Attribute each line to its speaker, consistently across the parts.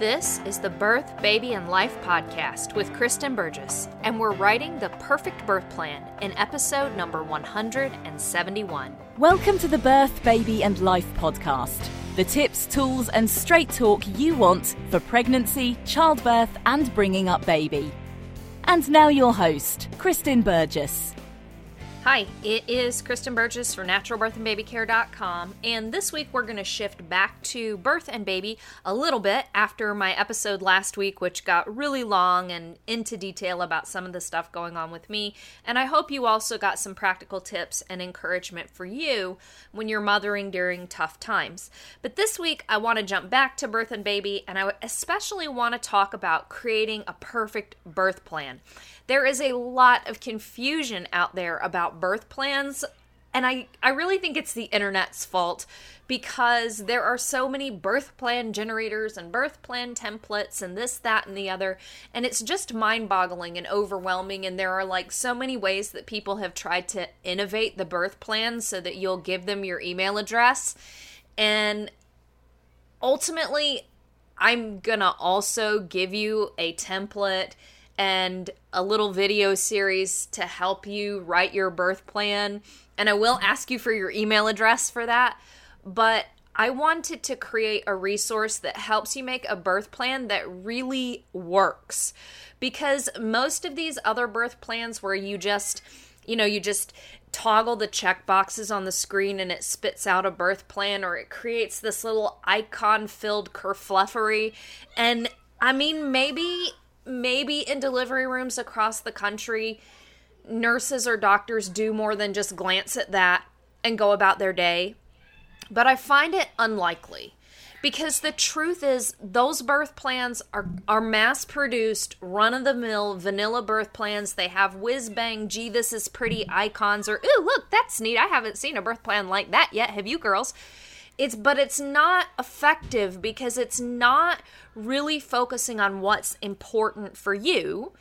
Speaker 1: This is the Birth, Baby, and Life podcast with Kristen Burgess, and we're writing the perfect birth plan in episode number 171.
Speaker 2: Welcome to the Birth, Baby, and Life podcast. The tips, tools, and straight talk you want for pregnancy, childbirth, and bringing up baby. And now, your host, Kristen Burgess.
Speaker 1: Hi, it is Kristen Burgess for naturalbirthandbabycare.com, and this week we're going to shift back to birth and baby a little bit after my episode last week, which got really long and into detail about some of the stuff going on with me. And I hope you also got some practical tips and encouragement for you when you're mothering during tough times. But this week I want to jump back to birth and baby, and I especially want to talk about creating a perfect birth plan. There is a lot of confusion out there about birth plans, and I, I really think it's the internet's fault because there are so many birth plan generators and birth plan templates and this, that, and the other. And it's just mind boggling and overwhelming. And there are like so many ways that people have tried to innovate the birth plan so that you'll give them your email address. And ultimately, I'm gonna also give you a template and a little video series to help you write your birth plan. And I will ask you for your email address for that. But I wanted to create a resource that helps you make a birth plan that really works. Because most of these other birth plans where you just, you know, you just toggle the check boxes on the screen and it spits out a birth plan or it creates this little icon filled kerfluffery. And I mean, maybe maybe in delivery rooms across the country, nurses or doctors do more than just glance at that and go about their day. But I find it unlikely because the truth is those birth plans are are mass produced run of the mill vanilla birth plans. They have whiz bang gee this is pretty icons or ooh look that's neat. I haven't seen a birth plan like that yet. Have you girls it's but it's not effective because it's not really focusing on what's important for you.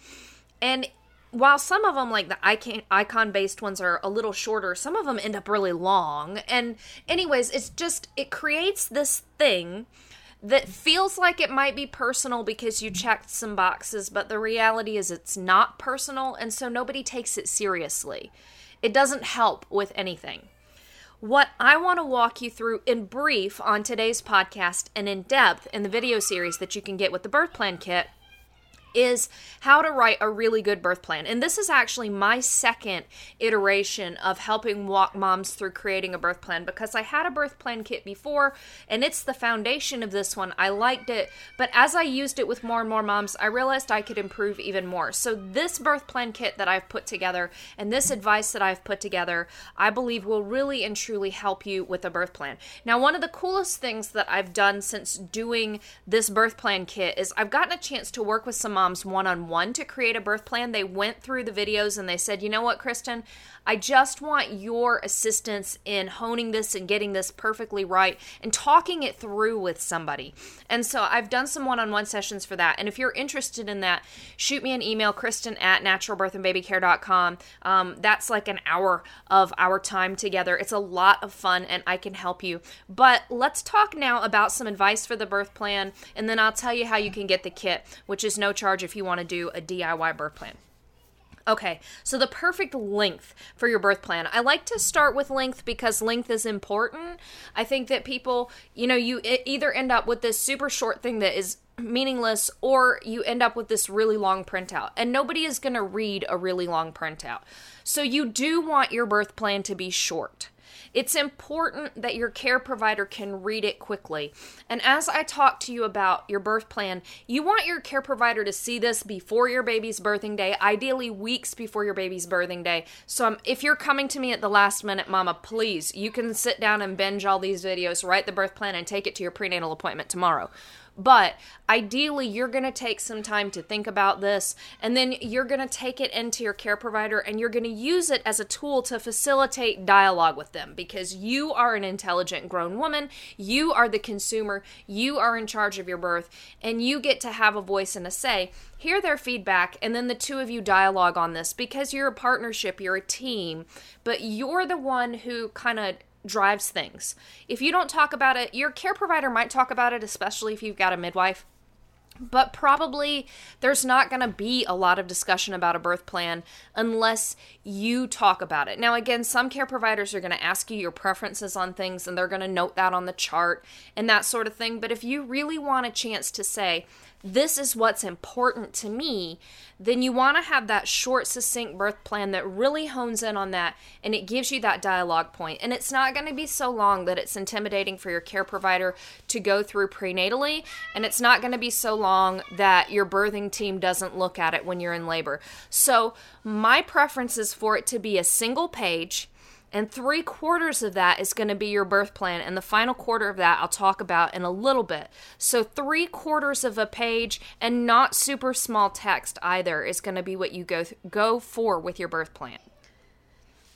Speaker 1: And while some of them like the icon icon based ones are a little shorter some of them end up really long. And anyways it's just it creates this thing that feels like it might be personal because you checked some boxes but the reality is it's not personal and so nobody takes it seriously. It doesn't help with anything what I want to walk you through in brief on today's podcast and in depth in the video series that you can get with the birth plan kit is how to write a really good birth plan. And this is actually my second iteration of helping walk moms through creating a birth plan because I had a birth plan kit before and it's the foundation of this one. I liked it, but as I used it with more and more moms, I realized I could improve even more. So, this birth plan kit that I've put together and this advice that I've put together, I believe will really and truly help you with a birth plan. Now, one of the coolest things that I've done since doing this birth plan kit is I've gotten a chance to work with some moms one on one to create a birth plan. They went through the videos and they said, you know what, Kristen, I just want your assistance in honing this and getting this perfectly right and talking it through with somebody. And so I've done some one on one sessions for that. And if you're interested in that, shoot me an email, Kristen at naturalbirthandbabycare.com. Um, that's like an hour of our time together. It's a lot of fun and I can help you. But let's talk now about some advice for the birth plan, and then I'll tell you how you can get the kit, which is no charge if you want to do a DIY birth plan. Okay, so the perfect length for your birth plan. I like to start with length because length is important. I think that people, you know, you either end up with this super short thing that is meaningless or you end up with this really long printout. And nobody is going to read a really long printout. So you do want your birth plan to be short. It's important that your care provider can read it quickly. And as I talk to you about your birth plan, you want your care provider to see this before your baby's birthing day, ideally weeks before your baby's birthing day. So um, if you're coming to me at the last minute, mama, please, you can sit down and binge all these videos, write the birth plan, and take it to your prenatal appointment tomorrow. But ideally, you're going to take some time to think about this, and then you're going to take it into your care provider and you're going to use it as a tool to facilitate dialogue with them because you are an intelligent grown woman. You are the consumer. You are in charge of your birth, and you get to have a voice and a say. Hear their feedback, and then the two of you dialogue on this because you're a partnership, you're a team, but you're the one who kind of drives things. If you don't talk about it, your care provider might talk about it, especially if you've got a midwife. But probably there's not going to be a lot of discussion about a birth plan unless you talk about it. Now, again, some care providers are going to ask you your preferences on things and they're going to note that on the chart and that sort of thing. But if you really want a chance to say, this is what's important to me, then you want to have that short, succinct birth plan that really hones in on that and it gives you that dialogue point. And it's not going to be so long that it's intimidating for your care provider to go through prenatally, and it's not going to be so long that your birthing team doesn't look at it when you're in labor. So, my preference is for it to be a single page and three quarters of that is going to be your birth plan. And the final quarter of that I'll talk about in a little bit. So, three quarters of a page and not super small text either is going to be what you go, th- go for with your birth plan.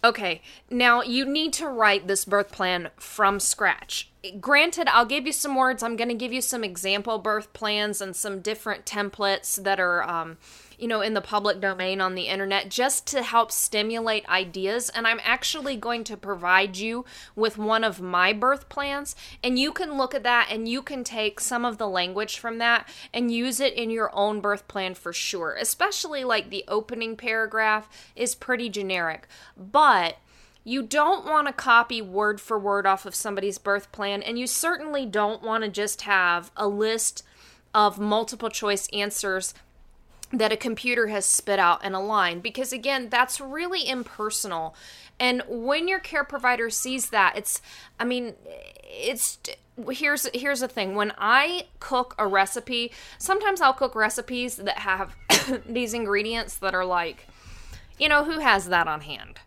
Speaker 1: Okay, now you need to write this birth plan from scratch. Granted, I'll give you some words. I'm going to give you some example birth plans and some different templates that are um, you know, in the public domain on the internet just to help stimulate ideas. And I'm actually going to provide you with one of my birth plans. And you can look at that and you can take some of the language from that and use it in your own birth plan for sure. Especially like the opening paragraph is pretty generic. But you don't want to copy word for word off of somebody's birth plan, and you certainly don't want to just have a list of multiple choice answers that a computer has spit out in a line because again that's really impersonal. And when your care provider sees that it's i mean it's here's here's the thing. When i cook a recipe sometimes i'll cook recipes that have these ingredients that are like you know who has that on hand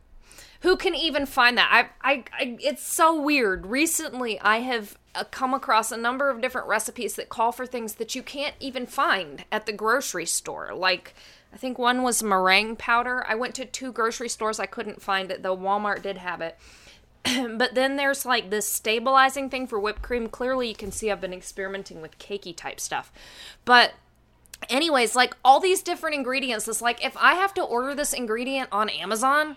Speaker 1: who can even find that I, I i it's so weird recently i have uh, come across a number of different recipes that call for things that you can't even find at the grocery store. Like, I think one was meringue powder. I went to two grocery stores, I couldn't find it, though Walmart did have it. but then there's like this stabilizing thing for whipped cream. Clearly, you can see I've been experimenting with cakey type stuff. But anyways, like all these different ingredients, it's like if I have to order this ingredient on Amazon,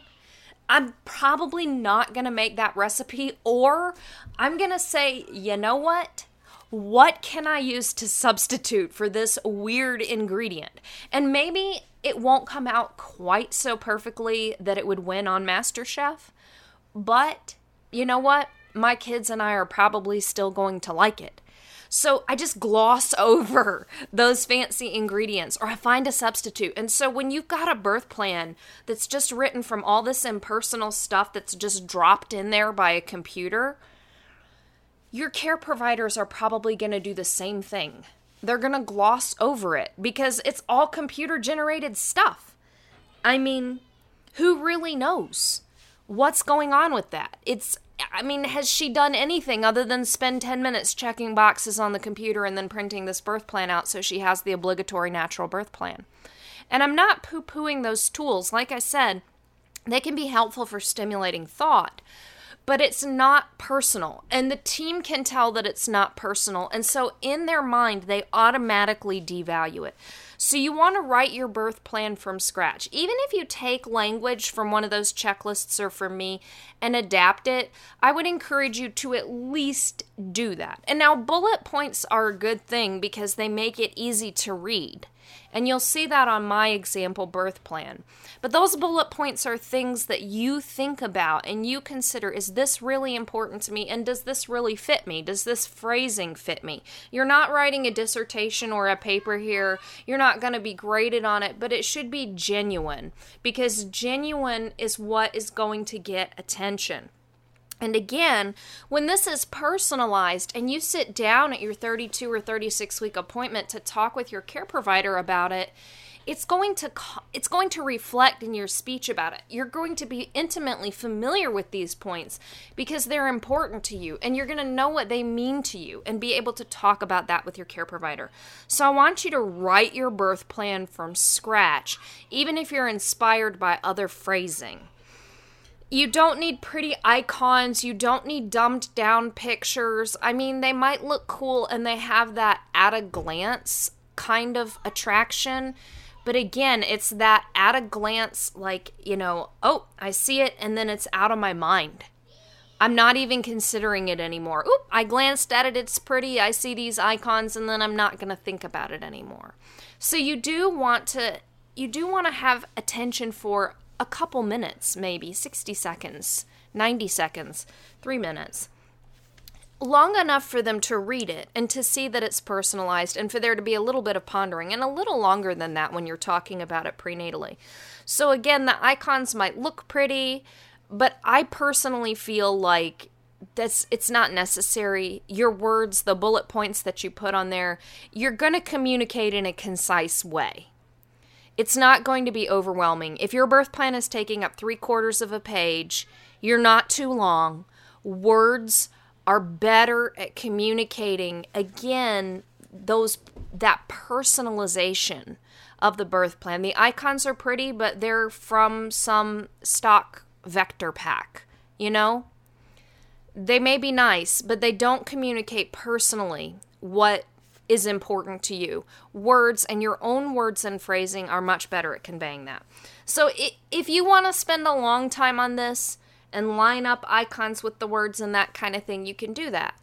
Speaker 1: I'm probably not going to make that recipe, or I'm going to say, you know what? What can I use to substitute for this weird ingredient? And maybe it won't come out quite so perfectly that it would win on MasterChef, but you know what? My kids and I are probably still going to like it. So I just gloss over those fancy ingredients or I find a substitute. And so when you've got a birth plan that's just written from all this impersonal stuff that's just dropped in there by a computer, your care providers are probably going to do the same thing. They're going to gloss over it because it's all computer generated stuff. I mean, who really knows what's going on with that? It's I mean, has she done anything other than spend 10 minutes checking boxes on the computer and then printing this birth plan out so she has the obligatory natural birth plan? And I'm not poo pooing those tools. Like I said, they can be helpful for stimulating thought, but it's not personal. And the team can tell that it's not personal. And so in their mind, they automatically devalue it. So you want to write your birth plan from scratch. Even if you take language from one of those checklists or from me and adapt it, I would encourage you to at least do that. And now bullet points are a good thing because they make it easy to read. And you'll see that on my example birth plan. But those bullet points are things that you think about and you consider is this really important to me? And does this really fit me? Does this phrasing fit me? You're not writing a dissertation or a paper here. You're not going to be graded on it, but it should be genuine because genuine is what is going to get attention. And again, when this is personalized and you sit down at your 32 or 36 week appointment to talk with your care provider about it, it's going to it's going to reflect in your speech about it. You're going to be intimately familiar with these points because they're important to you and you're going to know what they mean to you and be able to talk about that with your care provider. So I want you to write your birth plan from scratch even if you're inspired by other phrasing. You don't need pretty icons. You don't need dumbed down pictures. I mean, they might look cool and they have that at a glance kind of attraction. But again, it's that at a glance, like, you know, oh, I see it and then it's out of my mind. I'm not even considering it anymore. Oop, I glanced at it, it's pretty. I see these icons and then I'm not going to think about it anymore. So you do want to you do want to have attention for a couple minutes, maybe 60 seconds, 90 seconds, 3 minutes. Long enough for them to read it and to see that it's personalized and for there to be a little bit of pondering and a little longer than that when you're talking about it prenatally. So again, the icons might look pretty, but I personally feel like that's it's not necessary. Your words, the bullet points that you put on there, you're going to communicate in a concise way. It's not going to be overwhelming. If your birth plan is taking up three quarters of a page, you're not too long. Words are better at communicating again those that personalization of the birth plan. The icons are pretty, but they're from some stock vector pack, you know? They may be nice, but they don't communicate personally what is important to you. Words and your own words and phrasing are much better at conveying that. So if you want to spend a long time on this and line up icons with the words and that kind of thing, you can do that.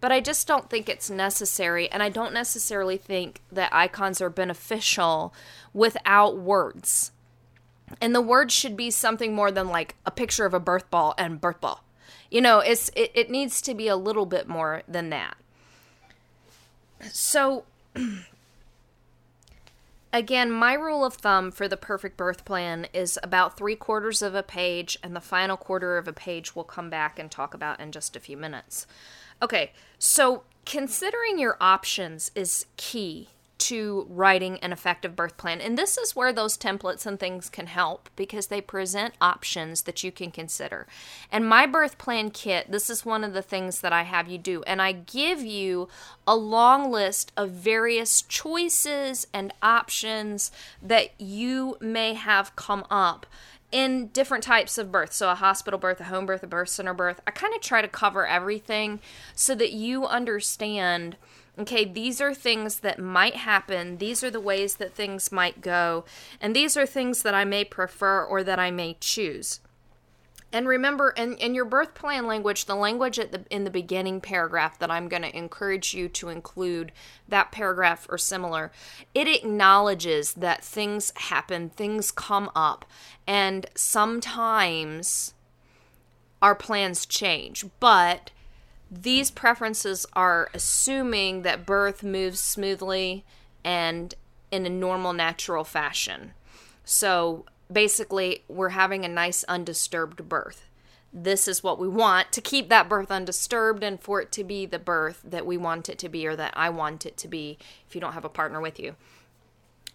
Speaker 1: But I just don't think it's necessary, and I don't necessarily think that icons are beneficial without words. And the words should be something more than like a picture of a birth ball and birth ball. You know, it's it, it needs to be a little bit more than that. So again, my rule of thumb for the perfect birth plan is about three quarters of a page, and the final quarter of a page we'll come back and talk about in just a few minutes. Okay, so considering your options is key to writing an effective birth plan. And this is where those templates and things can help because they present options that you can consider. And my birth plan kit, this is one of the things that I have you do. And I give you a long list of various choices and options that you may have come up in different types of birth. So, a hospital birth, a home birth, a birth center birth. I kind of try to cover everything so that you understand Okay, these are things that might happen. These are the ways that things might go. And these are things that I may prefer or that I may choose. And remember, in, in your birth plan language, the language the, in the beginning paragraph that I'm going to encourage you to include, that paragraph or similar, it acknowledges that things happen, things come up, and sometimes our plans change. But these preferences are assuming that birth moves smoothly and in a normal, natural fashion. So basically, we're having a nice, undisturbed birth. This is what we want to keep that birth undisturbed and for it to be the birth that we want it to be or that I want it to be if you don't have a partner with you.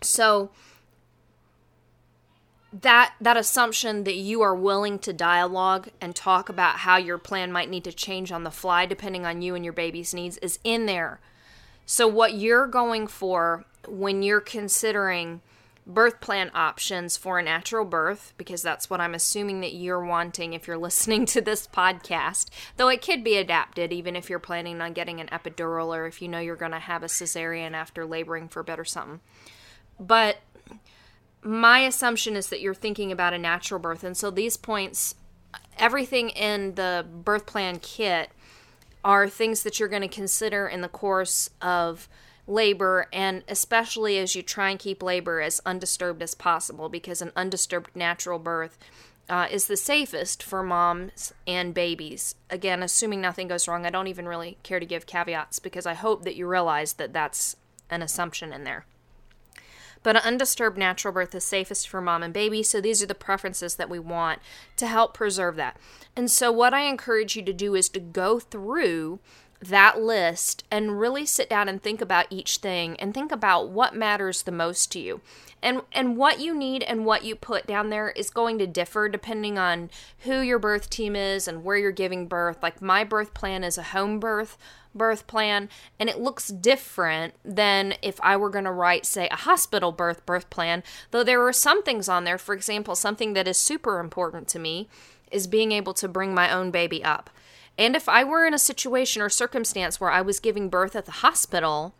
Speaker 1: So, that that assumption that you are willing to dialogue and talk about how your plan might need to change on the fly depending on you and your baby's needs is in there. So what you're going for when you're considering birth plan options for a natural birth because that's what I'm assuming that you're wanting if you're listening to this podcast. Though it could be adapted even if you're planning on getting an epidural or if you know you're going to have a cesarean after laboring for a bit or something. But my assumption is that you're thinking about a natural birth. And so these points, everything in the birth plan kit are things that you're going to consider in the course of labor and especially as you try and keep labor as undisturbed as possible because an undisturbed natural birth uh, is the safest for moms and babies. Again, assuming nothing goes wrong, I don't even really care to give caveats because I hope that you realize that that's an assumption in there. But an undisturbed natural birth is safest for mom and baby, so these are the preferences that we want to help preserve that. And so, what I encourage you to do is to go through that list and really sit down and think about each thing and think about what matters the most to you. And and what you need and what you put down there is going to differ depending on who your birth team is and where you're giving birth. Like my birth plan is a home birth birth plan and it looks different than if I were going to write say a hospital birth birth plan, though there are some things on there. For example, something that is super important to me is being able to bring my own baby up. And if I were in a situation or circumstance where I was giving birth at the hospital,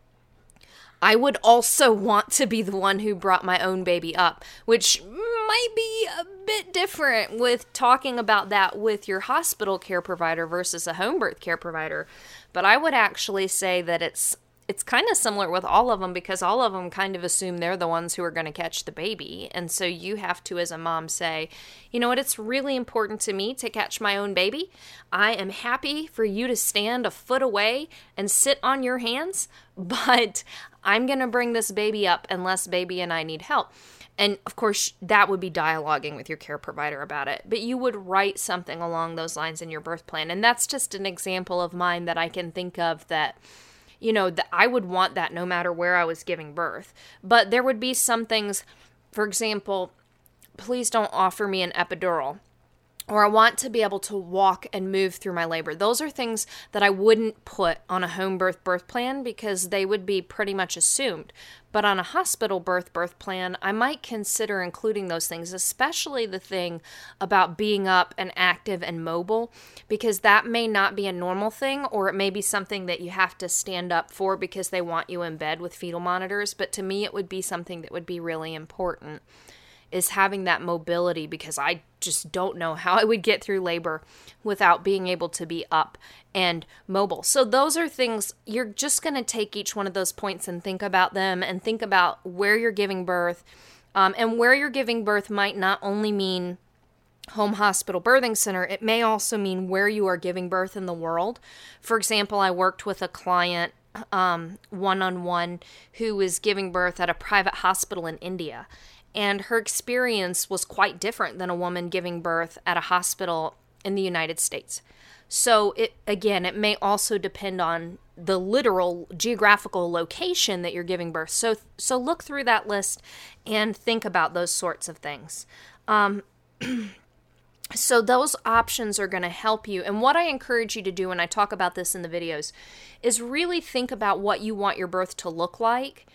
Speaker 1: I would also want to be the one who brought my own baby up, which mm, might be a bit different with talking about that with your hospital care provider versus a home birth care provider. But I would actually say that it's it's kind of similar with all of them because all of them kind of assume they're the ones who are going to catch the baby. And so you have to, as a mom, say, you know what, it's really important to me to catch my own baby. I am happy for you to stand a foot away and sit on your hands, but I'm going to bring this baby up unless baby and I need help. And of course, that would be dialoguing with your care provider about it. But you would write something along those lines in your birth plan. And that's just an example of mine that I can think of that you know, that I would want that no matter where I was giving birth. But there would be some things, for example, please don't offer me an epidural or I want to be able to walk and move through my labor. Those are things that I wouldn't put on a home birth birth plan because they would be pretty much assumed. But on a hospital birth birth plan, I might consider including those things, especially the thing about being up and active and mobile, because that may not be a normal thing, or it may be something that you have to stand up for because they want you in bed with fetal monitors. But to me, it would be something that would be really important is having that mobility because I just don't know how I would get through labor without being able to be up and mobile. So, those are things you're just going to take each one of those points and think about them and think about where you're giving birth. Um, and where you're giving birth might not only mean home hospital birthing center, it may also mean where you are giving birth in the world. For example, I worked with a client one on one who was giving birth at a private hospital in India and her experience was quite different than a woman giving birth at a hospital in the United States. So it again, it may also depend on the literal geographical location that you're giving birth. So so look through that list and think about those sorts of things. Um, so those options are going to help you and what i encourage you to do and i talk about this in the videos is really think about what you want your birth to look like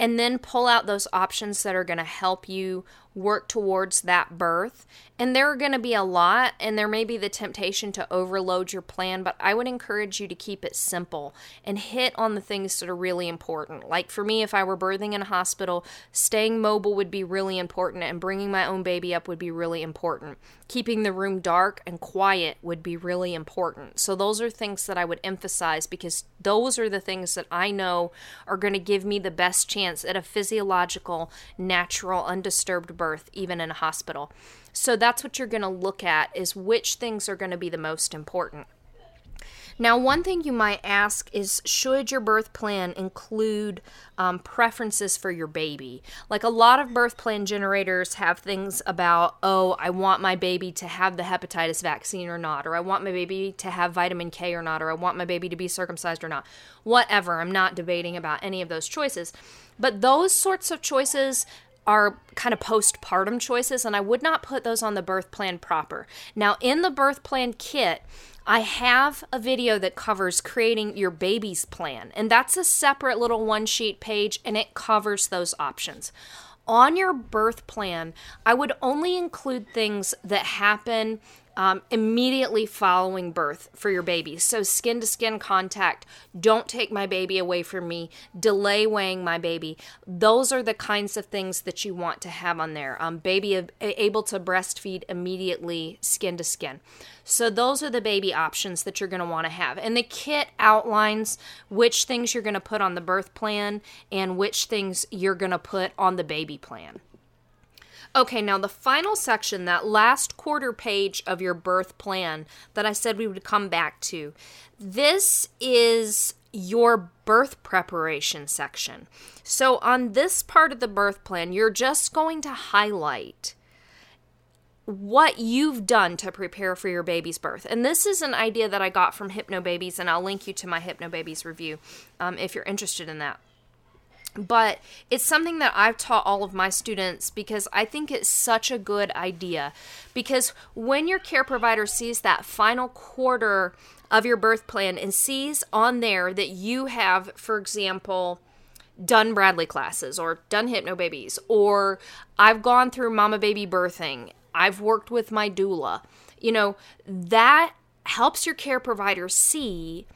Speaker 1: and then pull out those options that are going to help you work towards that birth. And there are going to be a lot, and there may be the temptation to overload your plan, but I would encourage you to keep it simple and hit on the things that are really important. Like for me, if I were birthing in a hospital, staying mobile would be really important, and bringing my own baby up would be really important. Keeping the room dark and quiet would be really important. So, those are things that I would emphasize because those are the things that I know are going to give me the best chance at a physiological, natural, undisturbed birth, even in a hospital. So, that's what you're going to look at is which things are going to be the most important. Now, one thing you might ask is should your birth plan include um, preferences for your baby? Like a lot of birth plan generators have things about, oh, I want my baby to have the hepatitis vaccine or not, or I want my baby to have vitamin K or not, or I want my baby to be circumcised or not. Whatever. I'm not debating about any of those choices. But those sorts of choices are kind of postpartum choices, and I would not put those on the birth plan proper. Now, in the birth plan kit, I have a video that covers creating your baby's plan, and that's a separate little one sheet page and it covers those options. On your birth plan, I would only include things that happen um, immediately following birth for your baby. So, skin to skin contact, don't take my baby away from me, delay weighing my baby. Those are the kinds of things that you want to have on there. Um, baby able to breastfeed immediately, skin to skin. So, those are the baby options that you're going to want to have. And the kit outlines which things you're going to put on the birth plan and which things you're going to put on the baby plan. Okay, now the final section, that last quarter page of your birth plan that I said we would come back to, this is your birth preparation section. So, on this part of the birth plan, you're just going to highlight what you've done to prepare for your baby's birth. And this is an idea that I got from Hypnobabies, and I'll link you to my Hypnobabies review um, if you're interested in that but it's something that I've taught all of my students because I think it's such a good idea. Because when your care provider sees that final quarter of your birth plan and sees on there that you have, for example, done Bradley classes or done Hypnobabies, or I've gone through mama baby birthing, I've worked with my doula, you know, that helps your care provider see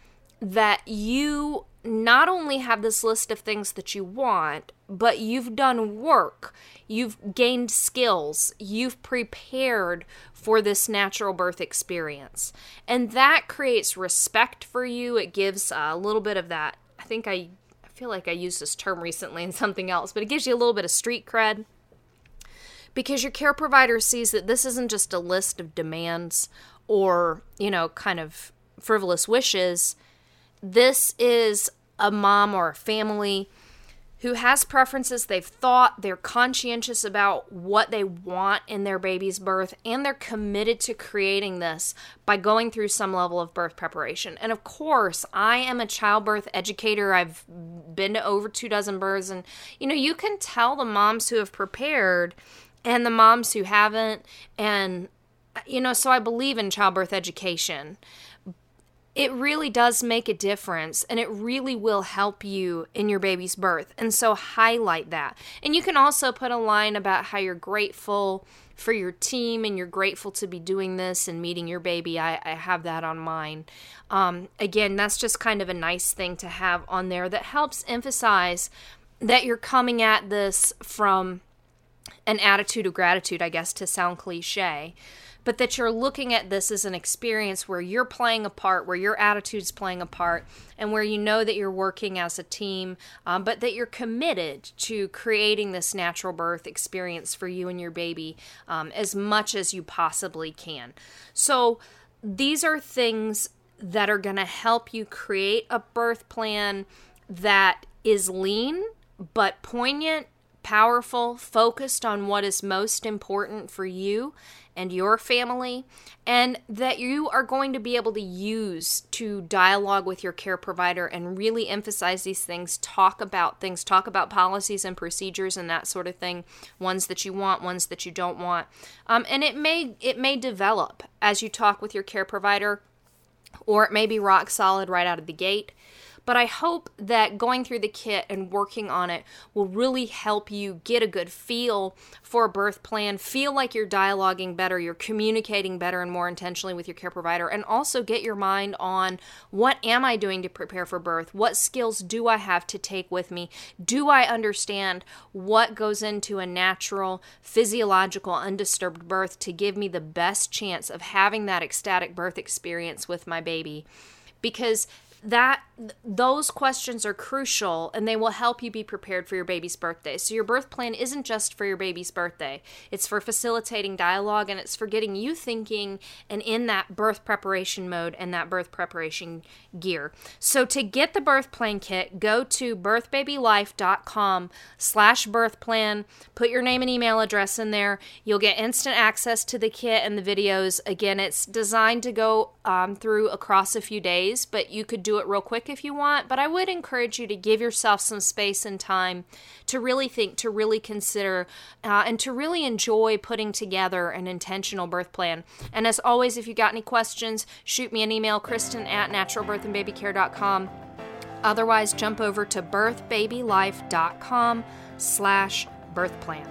Speaker 1: that you not only have this list of things that you want, but you've done work, you've gained skills, you've prepared for this natural birth experience. And that creates respect for you. It gives a little bit of that. I think I, I feel like I used this term recently in something else, but it gives you a little bit of street cred because your care provider sees that this isn't just a list of demands or, you know, kind of frivolous wishes. This is a mom or a family who has preferences they've thought, they're conscientious about what they want in their baby's birth, and they're committed to creating this by going through some level of birth preparation. And of course, I am a childbirth educator. I've been to over two dozen births, and you know, you can tell the moms who have prepared and the moms who haven't. And, you know, so I believe in childbirth education. It really does make a difference and it really will help you in your baby's birth. And so highlight that. And you can also put a line about how you're grateful for your team and you're grateful to be doing this and meeting your baby. I, I have that on mine. Um, again, that's just kind of a nice thing to have on there that helps emphasize that you're coming at this from an attitude of gratitude, I guess, to sound cliche, but that you're looking at this as an experience where you're playing a part, where your attitude's playing a part, and where you know that you're working as a team, um, but that you're committed to creating this natural birth experience for you and your baby um, as much as you possibly can. So, these are things that are going to help you create a birth plan that is lean but poignant powerful, focused on what is most important for you and your family, and that you are going to be able to use to dialogue with your care provider and really emphasize these things, talk about things, talk about policies and procedures and that sort of thing, ones that you want, ones that you don't want. Um, and it may it may develop as you talk with your care provider, or it may be rock solid right out of the gate. But I hope that going through the kit and working on it will really help you get a good feel for a birth plan, feel like you're dialoguing better, you're communicating better and more intentionally with your care provider, and also get your mind on what am I doing to prepare for birth? What skills do I have to take with me? Do I understand what goes into a natural, physiological, undisturbed birth to give me the best chance of having that ecstatic birth experience with my baby? Because that those questions are crucial and they will help you be prepared for your baby's birthday. So your birth plan isn't just for your baby's birthday. It's for facilitating dialogue and it's for getting you thinking and in that birth preparation mode and that birth preparation gear. So to get the birth plan kit, go to birthbabylife.com slash birth plan. Put your name and email address in there. You'll get instant access to the kit and the videos. Again, it's designed to go um, through across a few days, but you could do it real quick if you want, but I would encourage you to give yourself some space and time to really think, to really consider, uh, and to really enjoy putting together an intentional birth plan. And as always, if you got any questions, shoot me an email, Kristen at naturalbirthandbabycare.com. Otherwise, jump over to birthbabylife.com slash birth plan.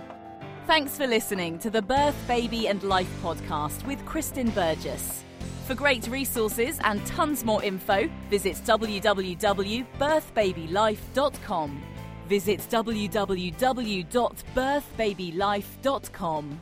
Speaker 2: Thanks for listening to the Birth, Baby and Life podcast with Kristen Burgess. For great resources and tons more info, visit www.birthbabylife.com. Visit www.birthbabylife.com.